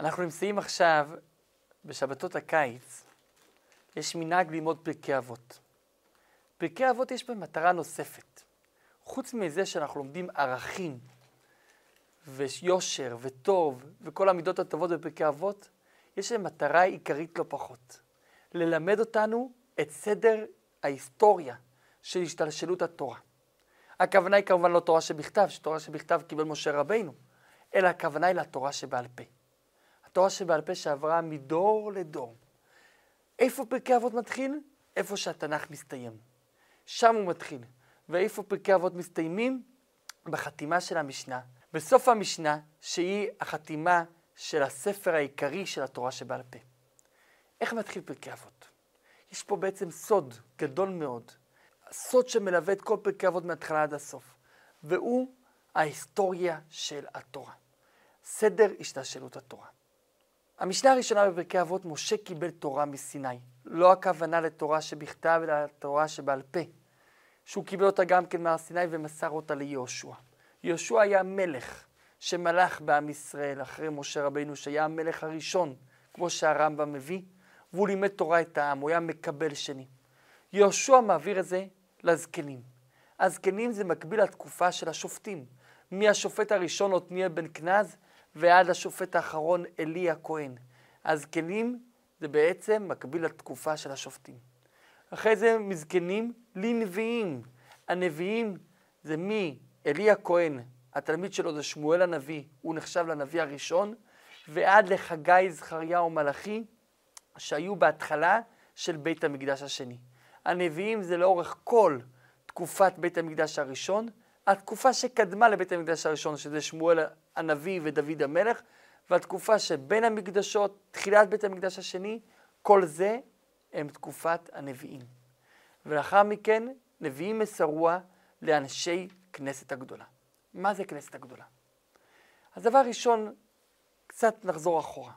אנחנו נמצאים עכשיו בשבתות הקיץ, יש מנהג ללמוד פרקי אבות. פרקי אבות יש בהם מטרה נוספת. חוץ מזה שאנחנו לומדים ערכים ויושר וטוב וכל המידות הטובות בפרקי אבות, יש להם מטרה עיקרית לא פחות. ללמד אותנו את סדר ההיסטוריה של השתלשלות התורה. הכוונה היא כמובן לא תורה שבכתב, שתורה שבכתב קיבל משה רבינו, אלא הכוונה היא לתורה שבעל פה. התורה שבעל פה שעברה מדור לדור. איפה פרקי אבות מתחיל? איפה שהתנ"ך מסתיים. שם הוא מתחיל. ואיפה פרקי אבות מסתיימים? בחתימה של המשנה. בסוף המשנה, שהיא החתימה של הספר העיקרי של התורה שבעל פה. איך מתחיל פרקי אבות? יש פה בעצם סוד גדול מאוד, סוד שמלווה את כל פרקי אבות מההתחלה עד הסוף, והוא ההיסטוריה של התורה. סדר השתלשלות התורה. המשנה הראשונה בפרקי אבות, משה קיבל תורה מסיני. לא הכוונה לתורה שבכתב, אלא לתורה שבעל פה. שהוא קיבל אותה גם כן מהר סיני ומסר אותה ליהושע. יהושע היה מלך שמלך בעם ישראל אחרי משה רבינו, שהיה המלך הראשון, כמו שהרמב"ם מביא, והוא לימד תורה את העם, הוא היה מקבל שני. יהושע מעביר את זה לזקנים. הזקנים זה מקביל לתקופה של השופטים. מהשופט הראשון עתניאל בן כנז ועד השופט האחרון עלי הכהן. הזקנים זה בעצם מקביל לתקופה של השופטים. אחרי זה מזקנים לנביאים. הנביאים זה מי? עלי הכהן, התלמיד שלו זה שמואל הנביא, הוא נחשב לנביא הראשון, ועד לחגי, זכריה ומלאכי, שהיו בהתחלה של בית המקדש השני. הנביאים זה לאורך כל תקופת בית המקדש הראשון, התקופה שקדמה לבית המקדש הראשון, שזה שמואל הנביא ודוד המלך, והתקופה שבין המקדשות, תחילת בית המקדש השני, כל זה הם תקופת הנביאים. ולאחר מכן, נביאים מסרוה לאנשי כנסת הגדולה. מה זה כנסת הגדולה? אז דבר ראשון, קצת נחזור אחורה.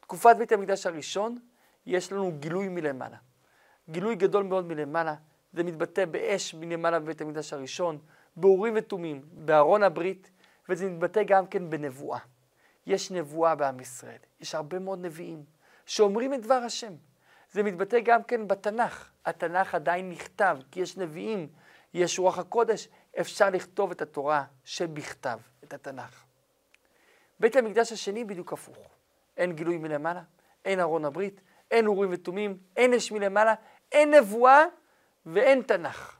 תקופת בית המקדש הראשון, יש לנו גילוי מלמעלה. גילוי גדול מאוד מלמעלה, זה מתבטא באש מלמעלה בבית המקדש הראשון, באורים ותומים, בארון הברית, וזה מתבטא גם כן בנבואה. יש נבואה בעם ישראל, יש הרבה מאוד נביאים שאומרים את דבר השם. זה מתבטא גם כן בתנ"ך. התנ"ך עדיין נכתב, כי יש נביאים, יש רוח הקודש, אפשר לכתוב את התורה שבכתב, את התנ"ך. בית המקדש השני בדיוק הפוך. אין גילוי מלמעלה, אין ארון הברית, אין אורים ותומים, אין אש מלמעלה, אין נבואה ואין תנ"ך.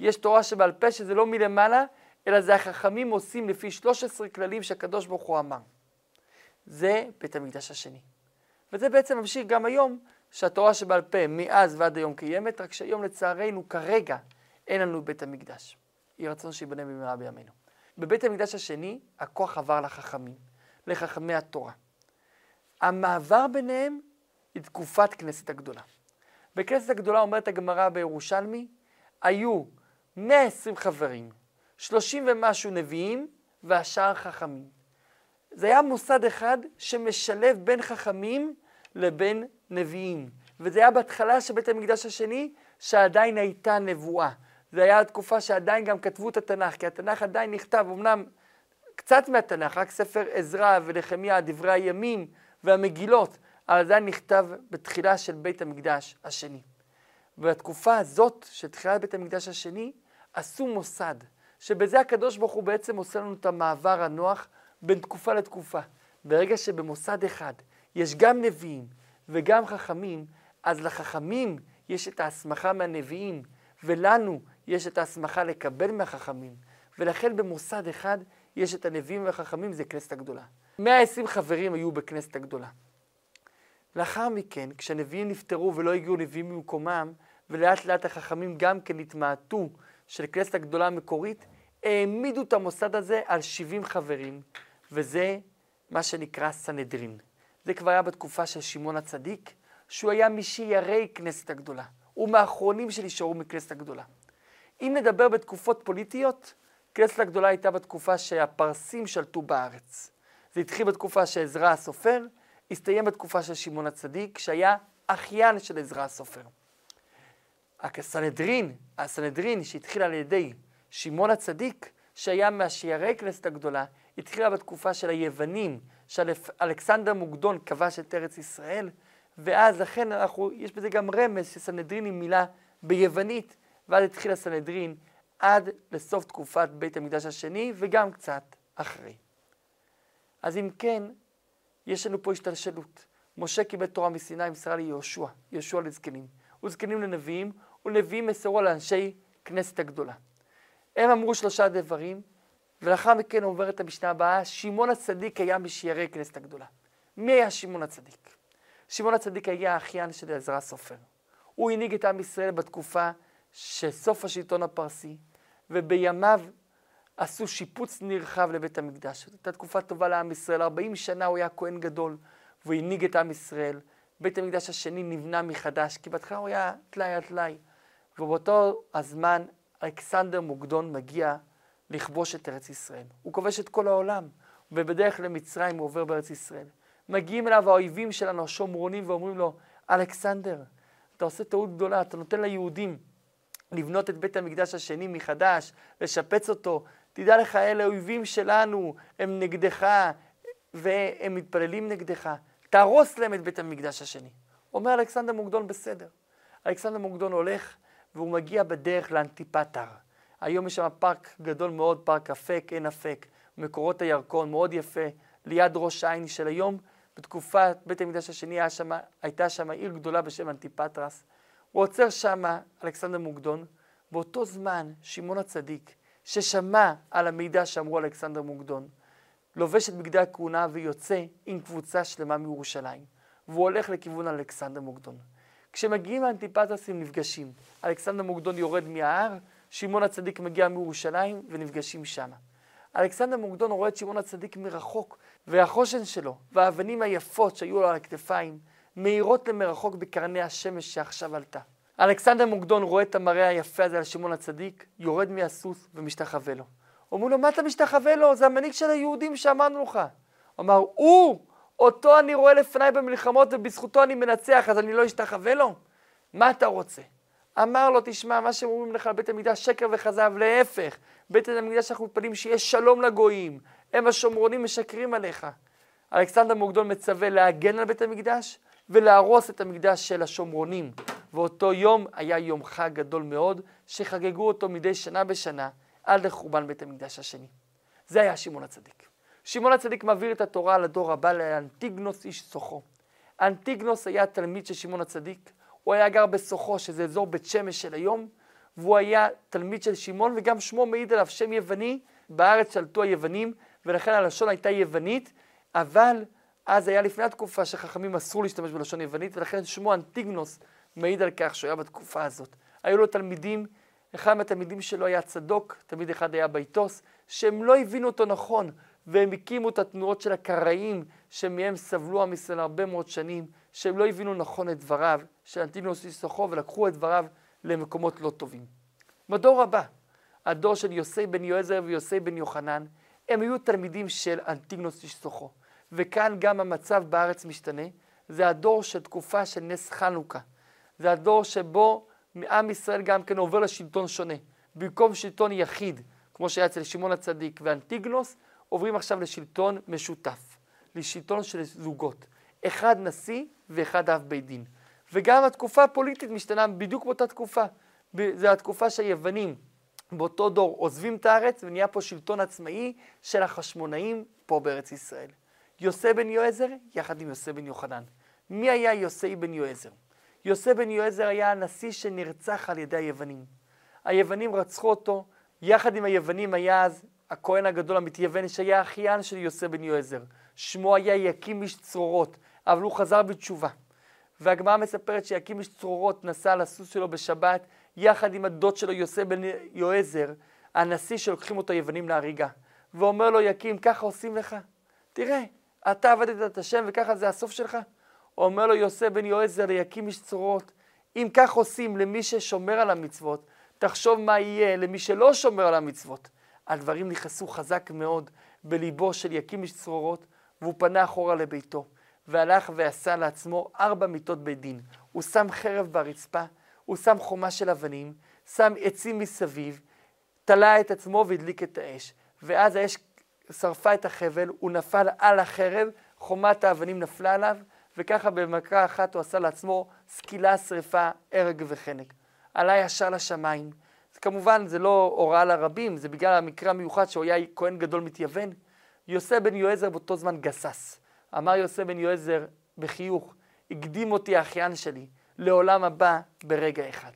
יש תורה שבעל פה שזה לא מלמעלה, אלא זה החכמים עושים לפי 13 כללים שהקדוש ברוך הוא אמר. זה בית המקדש השני. וזה בעצם ממשיך גם היום, שהתורה שבעל פה מאז ועד היום קיימת, רק שהיום לצערנו כרגע אין לנו בית המקדש. יהי רצון שיבנה במהרה בימינו. בבית המקדש השני הכוח עבר לחכמים, לחכמי התורה. המעבר ביניהם היא תקופת כנסת הגדולה. בכנסת הגדולה אומרת הגמרא בירושלמי, היו 120 חברים, 30 ומשהו נביאים והשאר חכמים. זה היה מוסד אחד שמשלב בין חכמים לבין נביאים. וזה היה בהתחלה של בית המקדש השני, שעדיין הייתה נבואה. זה היה התקופה שעדיין גם כתבו את התנ"ך, כי התנ"ך עדיין נכתב, אמנם קצת מהתנ"ך, רק ספר עזרא ונחמיה, דברי הימים והמגילות, אבל היה נכתב בתחילה של בית המקדש השני. ובתקופה הזאת, של תחילת בית המקדש השני, עשו מוסד, שבזה הקדוש ברוך הוא בעצם עושה לנו את המעבר הנוח בין תקופה לתקופה. ברגע שבמוסד אחד יש גם נביאים וגם חכמים, אז לחכמים יש את ההסמכה מהנביאים, ולנו יש את ההסמכה לקבל מהחכמים. ולכן במוסד אחד יש את הנביאים והחכמים, זה כנסת הגדולה. 120 חברים היו בכנסת הגדולה. לאחר מכן, כשהנביאים נפטרו ולא הגיעו נביאים ממקומם, ולאט לאט החכמים גם כן התמעטו של כנסת הגדולה המקורית, העמידו את המוסד הזה על 70 חברים, וזה מה שנקרא סנהדרין. זה כבר היה בתקופה של שמעון הצדיק, שהוא היה משיירי כנסת הגדולה. הוא מהאחרונים שנשארו מכנסת הגדולה. אם נדבר בתקופות פוליטיות, כנסת הגדולה הייתה בתקופה שהפרסים שלטו בארץ. זה התחיל בתקופה של עזרא הסופר, הסתיים בתקופה של שמעון הצדיק, שהיה אחיין של עזרא הסופר. הסנהדרין, הסנהדרין שהתחילה על ידי שמעון הצדיק, שהיה מהשיירי כנסת הגדולה, התחילה בתקופה של היוונים, שאלכסנדר מוקדון כבש את ארץ ישראל, ואז לכן אנחנו, יש בזה גם רמז שסנהדרין היא מילה ביוונית, ואז התחיל הסנהדרין עד לסוף תקופת בית המקדש השני, וגם קצת אחרי. אז אם כן, יש לנו פה השתלשלות. משה קיבל תורה מסיני, מסרה ליהושע, יהושע לזקנים. וזקנים לנביאים, ונביאים מסרו לאנשי כנסת הגדולה. הם אמרו שלושה דברים, ולאחר מכן עוברת המשנה הבאה, שמעון הצדיק היה משיירי כנסת הגדולה. מי היה שמעון הצדיק? שמעון הצדיק היה האחיין של עזרא סופר. הוא הנהיג את עם ישראל בתקופה של סוף השלטון הפרסי, ובימיו עשו שיפוץ נרחב לבית המקדש. זו הייתה תקופה טובה לעם ישראל, 40 שנה הוא היה כהן גדול, והוא הנהיג את עם ישראל. בית המקדש השני נבנה מחדש, כי בהתחלה הוא היה טלאי על טלאי. ובאותו הזמן אלכסנדר מוקדון מגיע לכבוש את ארץ ישראל. הוא כובש את כל העולם, ובדרך למצרים הוא עובר בארץ ישראל. מגיעים אליו האויבים שלנו, השומרונים, ואומרים לו, אלכסנדר, אתה עושה טעות גדולה, אתה נותן ליהודים לבנות את בית המקדש השני מחדש, לשפץ אותו. תדע לך, אלה אויבים שלנו, הם נגדך, והם מתפללים נגדך. תהרוס להם את בית המקדש השני. אומר אלכסנדר מוקדון, בסדר. אלכסנדר מוקדון הולך, והוא מגיע בדרך לאנטיפטר. היום יש שם פארק גדול מאוד, פארק אפק, אין אפק, מקורות הירקון, מאוד יפה, ליד ראש העין של היום. בתקופת בית המקדש השני היה שמה, הייתה שם עיר גדולה בשם אנטיפטרס. הוא עוצר שם, אלכסנדר מוקדון. באותו זמן, שמעון הצדיק, ששמע על המידע שאמרו אלכסנדר מוקדון, לובש את בגדי הכהונה ויוצא עם קבוצה שלמה מירושלים. והוא הולך לכיוון אלכסנדר מוקדון. כשמגיעים האנטיפטרסים נפגשים. אלכסנדר מוקדון יורד מההר, שמעון הצדיק מגיע מירושלים ונפגשים שמה. אלכסנדר מוקדון רואה את שמעון הצדיק מרחוק, והחושן שלו, והאבנים היפות שהיו לו על הכתפיים, מאירות למרחוק בקרני השמש שעכשיו עלתה. אלכסנדר מוקדון רואה את המראה היפה הזה על שמעון הצדיק, יורד מהסוס ומשתחווה לו. אומרים לו, מה אתה משתחווה לו? זה המנהיג של היהודים שאמרנו לך. אמר, הוא, אותו אני רואה לפניי במלחמות ובזכותו אני מנצח, אז אני לא אשתחווה לו? מה אתה רוצה? אמר לו, תשמע, מה שאומרים לך על בית המקדש שקר וכזב, להפך. בית המקדש אנחנו מתפללים שיהיה שלום לגויים. הם השומרונים משקרים עליך. אלכסנדר מוקדון מצווה להגן על בית המקדש ולהרוס את המקדש של השומרונים. ואותו יום היה יום חג גדול מאוד, שחגגו אותו מדי שנה בשנה עד לחורבן בית המקדש השני. זה היה שמעון הצדיק. שמעון הצדיק מעביר את התורה לדור הבא לאנטיגנוס איש סוחו. אנטיגנוס היה תלמיד של שמעון הצדיק, הוא היה גר בסוחו, שזה אזור בית שמש של היום, והוא היה תלמיד של שמעון, וגם שמו מעיד עליו שם יווני, בארץ שלטו היוונים, ולכן הלשון הייתה יוונית, אבל אז היה לפני התקופה שחכמים אסור להשתמש בלשון יוונית, ולכן שמו אנטיגנוס מעיד על כך שהוא היה בתקופה הזאת. היו לו תלמידים, אחד מהתלמידים שלו היה צדוק, תלמיד אחד היה ביתוס, שהם לא הבינו אותו נכון, והם הקימו את התנועות של הקראים, שמהם סבלו עם ישראל הרבה מאוד שנים, שהם לא הבינו נכון את דבריו של אנטיגנוס איסוכו, ולקחו את דבריו למקומות לא טובים. בדור הבא, הדור של יוסי בן יועזר ויוסי בן יוחנן, הם היו תלמידים של אנטיגנוס איסוכו. וכאן גם המצב בארץ משתנה, זה הדור של תקופה של נס חנוכה. זה הדור שבו עם ישראל גם כן עובר לשלטון שונה. במקום שלטון יחיד, כמו שהיה אצל שמעון הצדיק ואנטיגנוס, עוברים עכשיו לשלטון משותף, לשלטון של זוגות. אחד נשיא ואחד אב בית דין. וגם התקופה הפוליטית משתנה בדיוק באותה תקופה. זו התקופה שהיוונים באותו דור עוזבים את הארץ ונהיה פה שלטון עצמאי של החשמונאים פה בארץ ישראל. יוסי בן יועזר יחד עם יוסי בן יוחנן. מי היה יוסי בן יועזר? יוסי בן יועזר היה הנשיא שנרצח על ידי היוונים. היוונים רצחו אותו, יחד עם היוונים היה אז הכהן הגדול המתייוון שהיה אחיין של יוסי בן יועזר. שמו היה יקים איש צרורות, אבל הוא חזר בתשובה. והגמרא מספרת שיקים איש צרורות נסע על הסוס שלו בשבת, יחד עם הדוד שלו יוסי בן יועזר, הנשיא שלוקחים אותו היוונים להריגה. ואומר לו יקים, ככה עושים לך? תראה, אתה עבדת את השם וככה זה הסוף שלך? אומר לו יוסי בן יועזר ליקים איש צרורות, אם כך עושים למי ששומר על המצוות, תחשוב מה יהיה למי שלא שומר על המצוות. הדברים נכנסו חזק מאוד בליבו של יקים איש צרורות, והוא פנה אחורה לביתו, והלך ועשה לעצמו ארבע מיטות בית דין. הוא שם חרב ברצפה, הוא שם חומה של אבנים, שם עצים מסביב, תלה את עצמו והדליק את האש. ואז האש שרפה את החבל, הוא נפל על החרב, חומת האבנים נפלה עליו, וככה במכה אחת הוא עשה לעצמו סקילה, שרפה, הרג וחנק. עלה ישר לשמיים. כמובן, זה לא הוראה לרבים, זה בגלל המקרה המיוחד שהוא היה כהן גדול מתייוון. יוסף בן יועזר באותו זמן גסס. אמר יוסף בן יועזר בחיוך, הקדים אותי האחיין שלי, לעולם הבא ברגע אחד.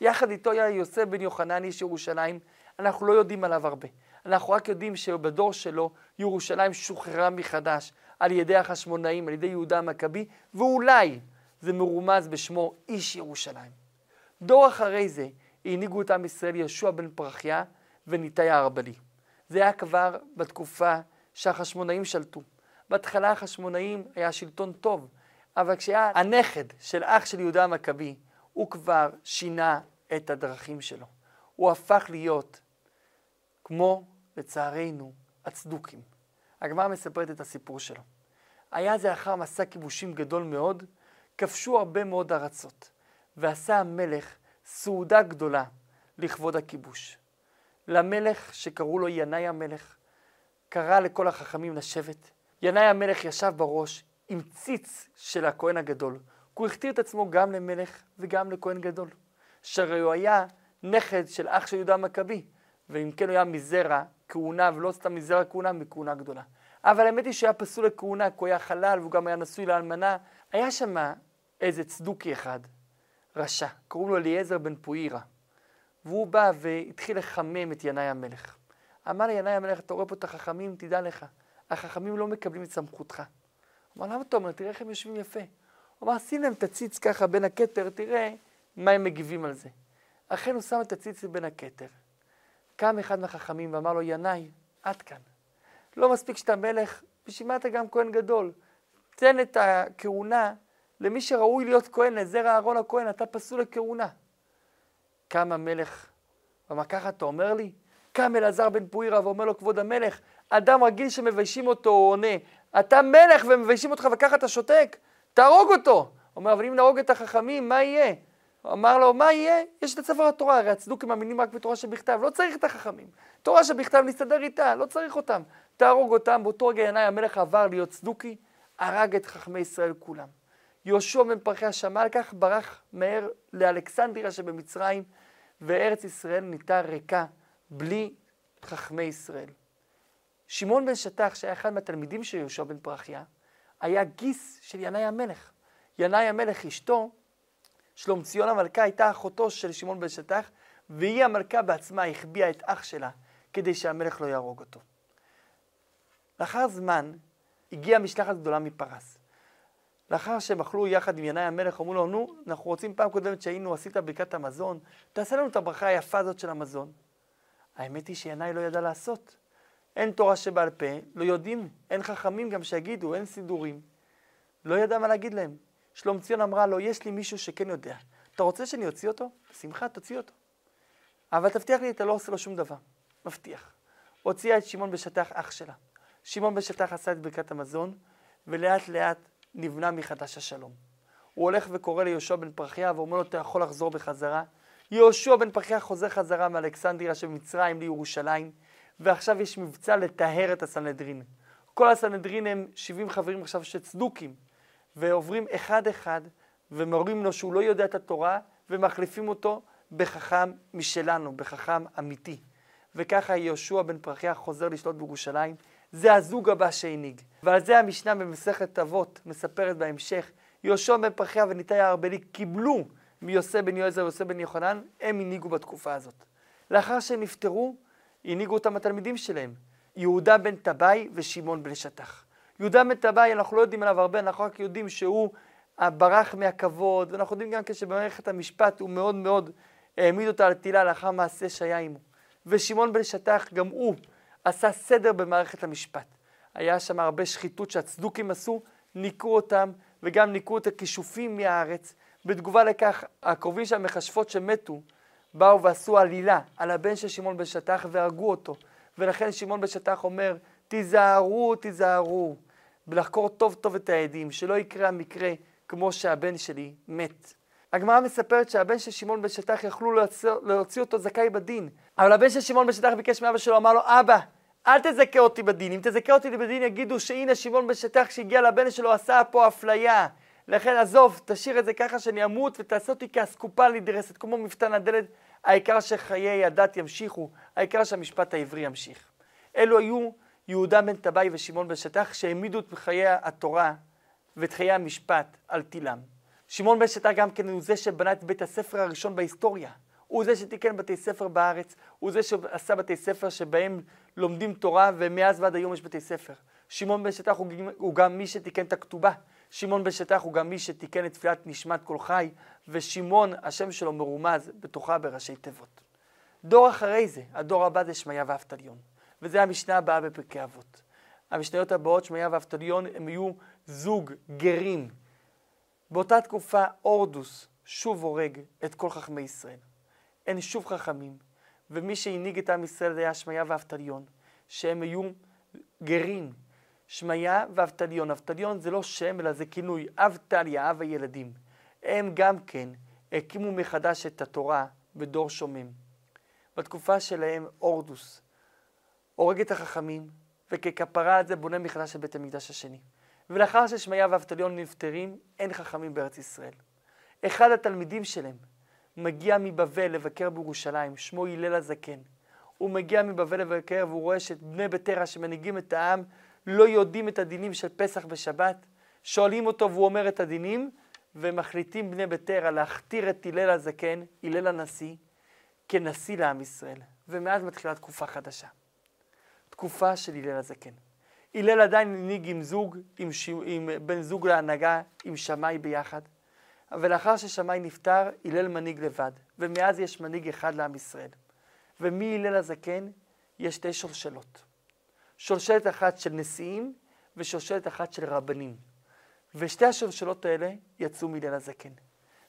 יחד איתו היה יוסף בן יוחנן איש ירושלים, אנחנו לא יודעים עליו הרבה. אנחנו רק יודעים שבדור שלו ירושלים שוחררה מחדש על ידי החשמונאים, על ידי יהודה המכבי, ואולי זה מרומז בשמו איש ירושלים. דור אחרי זה הנהיגו את עם ישראל יהושע בן פרחיה וניתאי הארבלי. זה היה כבר בתקופה שהחשמונאים שלטו. בהתחלה החשמונאים היה שלטון טוב, אבל כשהיה הנכד של אח של יהודה המכבי, הוא כבר שינה את הדרכים שלו. הוא הפך להיות כמו, לצערנו, הצדוקים. הגמרא מספרת את הסיפור שלו. היה זה אחר מסע כיבושים גדול מאוד, כבשו הרבה מאוד ארצות, ועשה המלך סעודה גדולה לכבוד הכיבוש. למלך שקראו לו ינאי המלך, קרא לכל החכמים לשבת. ינאי המלך ישב בראש עם ציץ של הכהן הגדול, כי הוא הכתיר את עצמו גם למלך וגם לכהן גדול. שהרי הוא היה נכד של אח של יהודה המכבי, ואם כן הוא היה מזרע כהונה, ולא סתם מזרע כהונה, מכהונה גדולה. אבל האמת היא שהיה פסול לכהונה, כי הוא היה חלל והוא גם היה נשוי לאלמנה. היה שם איזה צדוקי אחד, רשע, קוראים לו אליעזר בן פואירה. והוא בא והתחיל לחמם את ינאי המלך. אמר לי ינאי המלך, אתה רואה פה את החכמים, תדע לך, החכמים לא מקבלים את סמכותך. הוא אמר, למה אתה אומר? תראה איך הם יושבים יפה. הוא אמר, שים להם את הציץ ככה בין הכתר, תראה מה הם מגיבים על זה. אכן הוא שם את הציץ בין הכתר. קם אחד מהחכמים ואמר לו, ינאי, עד כאן. לא מספיק שאתה מלך, בשביל מה אתה גם כהן גדול? תן את הכהונה למי שראוי להיות כהן, לזרע אהרון הכהן, אתה פסול לכהונה. קם המלך, ואמר, אתה אומר לי? קם אלעזר בן פוירה ואומר לו, כבוד המלך, אדם רגיל שמביישים אותו, הוא עונה, אתה מלך ומביישים אותך וככה אתה שותק? תהרוג אותו. אומר, אבל אם נהרוג את החכמים, מה יהיה? הוא אמר לו, מה יהיה? יש את ספר התורה, הרי הצדוקים מאמינים רק בתורה שבכתב, לא צריך את החכמים. תורה שבכתב נסתדר איתה, לא צריך אותם. תהרוג אותם. באותו רגע ינאי המלך עבר להיות צדוקי, הרג את חכמי ישראל כולם. יהושע בן פרחי שמע על כך, ברח מהר לאלכסנדריה שבמצרים, וארץ ישראל נהייתה ריקה, בלי חכמי ישראל. שמעון בן שטח, שהיה אחד מהתלמידים של יהושע בן פרחיה, היה גיס של ינאי המלך. ינאי המלך, אשתו, שלום ציון המלכה, הייתה אחותו של שמעון בן שטח, והיא המלכה בעצמה החביאה את אח שלה, כדי שהמלך לא יהרוג אותו. לאחר זמן הגיעה משלחת גדולה מפרס. לאחר שהם אכלו יחד עם ינאי המלך, אמרו לו, נו, אנחנו רוצים פעם קודמת שהיינו, עשית ברכת המזון, תעשה לנו את הברכה היפה הזאת של המזון. האמת היא שינאי לא ידע לעשות. אין תורה שבעל פה, לא יודעים, אין חכמים גם שיגידו, אין סידורים. לא ידע מה להגיד להם. שלום ציון אמרה לו, יש לי מישהו שכן יודע. אתה רוצה שאני אוציא אותו? בשמחה, תוציא אותו. אבל תבטיח לי, אתה לא עושה לו שום דבר. מבטיח. הוציאה את שמעון בשטח אח שלה. שמעון בשטח עשה את ברכת המזון, ולאט לאט נבנה מחדש השלום. הוא הולך וקורא ליהושע בן פרחיה ואומר לו, אתה יכול לחזור בחזרה. יהושע בן פרחיה חוזר חזרה מאלכסנדריה שבמצרים לירושלים, ועכשיו יש מבצע לטהר את הסנהדרין. כל הסנהדרין הם 70 חברים עכשיו שצדוקים, ועוברים אחד-אחד ומורים לו שהוא לא יודע את התורה, ומחליפים אותו בחכם משלנו, בחכם אמיתי. וככה יהושע בן פרחיה חוזר לשלוט בירושלים. זה הזוג הבא שהנהיג. ועל זה המשנה במסכת אבות מספרת בהמשך, יהושע בן פרחיה וניתאי הארבלי קיבלו מיוסף בן יועזר ויוסף בן יוחנן, הם הנהיגו בתקופה הזאת. לאחר שהם נפטרו, הנהיגו אותם התלמידים שלהם, יהודה בן טבעי ושמעון בן שטח. יהודה בן טבעי, אנחנו לא יודעים עליו הרבה, אנחנו רק יודעים שהוא ברח מהכבוד, ואנחנו יודעים גם כשבמערכת המשפט הוא מאוד מאוד העמיד אותה על תהילה לאחר מעשה שהיה עמו. ושמעון בן שטח, גם הוא עשה סדר במערכת המשפט. היה שם הרבה שחיתות שהצדוקים עשו, ניקו אותם, וגם ניקו את הכישופים מהארץ. בתגובה לכך, הקרובים של המכשפות שמתו, באו ועשו עלילה על הבן של שמעון בן שטח והרגו אותו. ולכן שמעון בן שטח אומר, תיזהרו, תיזהרו, ולחקור טוב טוב את העדים, שלא יקרה המקרה כמו שהבן שלי מת. הגמרא מספרת שהבן של שמעון בן שטח יכלו להוציא, להוציא אותו זכאי בדין, אבל הבן של שמעון בן שטח ביקש מאבא שלו, אמר לו, אבא, אל תזכה אותי בדין. אם תזכה אותי בדין, יגידו שהנה שמעון בן שטח שהגיע לבן שלו עשה פה אפליה. לכן עזוב, תשאיר את זה ככה שאני אמות ותעשה אותי כאסקופה נדרסת, כמו מפתן הדלת. העיקר שחיי הדת ימשיכו, העיקר שהמשפט העברי ימשיך. אלו היו יהודה בן טבעי ושמעון בן שטח שהעמידו את חיי התורה ואת חיי המשפט על תילם. שמעון בן שטח גם כן הוא זה שבנה את בית הספר הראשון בהיסטוריה. הוא זה שתיקן בתי ספר בארץ, הוא זה שעשה בתי ספר שבהם לומדים תורה ומאז ועד היום יש בתי ספר. שמעון בן שטח הוא, הוא גם מי שתיקן את הכתובה. שמעון בן שטח הוא גם מי שתיקן את תפילת נשמת כל חי, ושמעון, השם שלו מרומז בתוכה בראשי תיבות. דור אחרי זה, הדור הבא זה שמעיה ואבטליון, וזה המשנה הבאה בפרקי אבות. המשניות הבאות, שמעיה ואבטליון, הם יהיו זוג גרים. באותה תקופה אורדוס שוב הורג את כל חכמי ישראל. אין שוב חכמים, ומי שהנהיג את עם ישראל היה שמעיה ואבטליון, שהם היו גרים. שמעיה ואבטליון. אבטליון זה לא שם, אלא זה כינוי. אב טליה, אב הילדים. הם גם כן הקימו מחדש את התורה בדור שומם. בתקופה שלהם אורדוס הורג את החכמים, וככפרה על זה בונה מחדש את בית המקדש השני. ולאחר ששמעיה ואבטליון נפטרים, אין חכמים בארץ ישראל. אחד התלמידים שלהם מגיע מבבל לבקר בירושלים, שמו הלל הזקן. הוא מגיע מבבל לבקר והוא רואה שאת בני ביתרה שמנהיגים את העם לא יודעים את הדינים של פסח ושבת. שואלים אותו והוא אומר את הדינים, ומחליטים בני ביתרה להכתיר את הלל הזקן, הלל הנשיא, כנשיא לעם ישראל. ומאז מתחילה תקופה חדשה. תקופה של הלל הזקן. הלל עדיין הנהיג עם זוג, עם, ש... עם בן זוג להנהגה, עם שמאי ביחד. ולאחר ששמאי נפטר, הלל מנהיג לבד. ומאז יש מנהיג אחד לעם ישראל. ומהלל הזקן יש שתי שולשלות. שולשלת אחת של נשיאים ושולשלת אחת של רבנים. ושתי השולשלות האלה יצאו מהלל הזקן.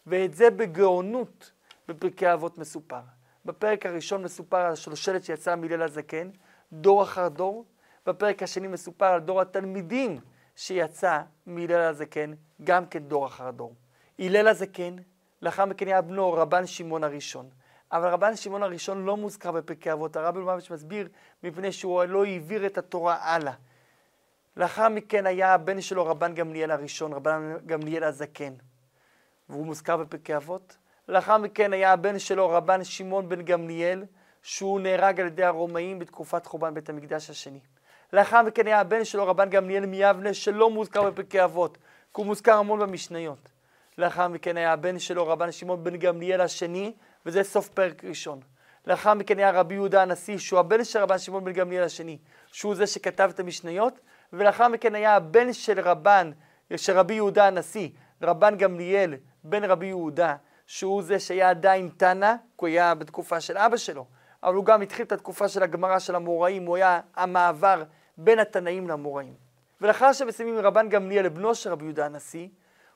ואת זה בגאונות בפרקי אבות מסופר. בפרק הראשון מסופר על השולשלת שיצאה מהלל הזקן, דור אחר דור. בפרק השני מסופר על דור התלמידים שיצא מהלל הזקן, גם כן דור אחר דור. הלל הזקן, לאחר מכן היה בנו רבן שמעון הראשון. אבל רבן שמעון הראשון לא מוזכר בפרקי אבות. הרב אלמבש מסביר מפני שהוא לא העביר את התורה הלאה. לאחר מכן היה הבן שלו רבן גמליאל הראשון, רבן גמליאל הזקן, והוא מוזכר בפרקי אבות. לאחר מכן היה הבן שלו רבן שמעון בן גמליאל, שהוא נהרג על ידי הרומאים בתקופת חורבן בית המקדש השני. לאחר מכן היה הבן שלו רבן גמליאל מיבנה, שלא מוזכר בפרקי אבות, כי הוא מוזכר המון במשניות. לאחר מכן היה הבן שלו רבן שמעון בן גמליאל השני, וזה סוף פרק ראשון. לאחר מכן היה רבי יהודה הנשיא, שהוא הבן של רבן שמעון בן גמליאל השני, שהוא זה שכתב את המשניות, ולאחר מכן היה הבן של רבן, של רבי יהודה הנשיא, רבן גמליאל, בן רבי יהודה, שהוא זה שהיה עדיין תנא, כי הוא היה בתקופה של אבא שלו, אבל הוא גם התחיל את התקופה של הגמרא של המוראים, הוא היה המעבר בין התנאים למוראים. ולאחר שמסיימים רבן גמליאל לבנו של רבי יהודה הנשיא,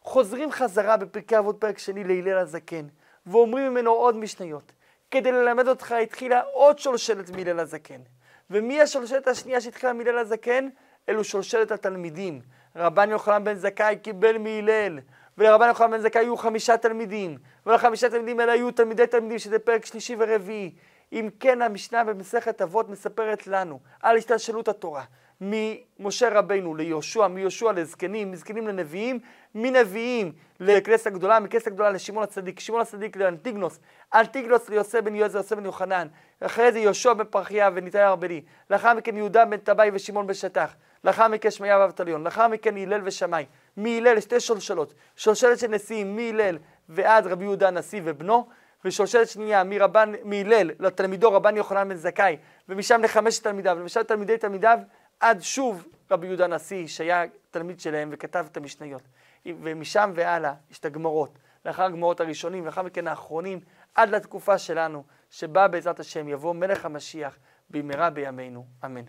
חוזרים חזרה בפרקי אבות פרק שני להלל הזקן, ואומרים ממנו עוד משניות. כדי ללמד אותך התחילה עוד שולשלת מהלל הזקן. ומי השולשלת השנייה שהתחילה מהלל הזקן? אלו שולשלת התלמידים. רבן יוחנן בן זכאי קיבל מהלל, ולרבן יוחנן בן זכאי היו חמישה תלמידים, ולחמישה תלמידים האלה היו תלמידי תלמידים, שזה פרק שלישי ורביעי. אם כן, המשנה במסכת אבות מספרת לנו על השתלשלות התורה. ממשה רבינו ליהושע, מיהושע לזקנים, מזקנים לנביאים, מנביאים לכנסת הגדולה, מכנסת הגדולה לשמעון הצדיק, שמעון הצדיק לאנטיגנוס, אנטיגנוס ליוסף בן יועזר, יוסף בן יוחנן, אחרי זה יהושע בן פרחיה וניתאי ארבלי, לאחר מכן יהודה בן טבעי ושמעון בן שטח, לאחר מכן שמעיה ואבטליון, לאחר מכן הלל ושמאי, מהלל שתי שולשלות, שולשלת של נשיאים מהלל ועד רבי יהודה הנשיא ובנו, ושושלת שנייה מרבן, מהלל לתלמידו רבן יוחנן בן זכאי, ומשם לחמשת תלמידיו, ומשם תלמידי תלמידיו, עד שוב רבי יהודה הנשיא, שהיה תלמיד שלהם וכתב את המשניות. ומשם והלאה יש את הגמרות. לאחר הגמרות הראשונים, לאחר מכן האחרונים, עד לתקופה שלנו, שבה בעזרת השם יבוא מלך המשיח במהרה בימינו. אמן.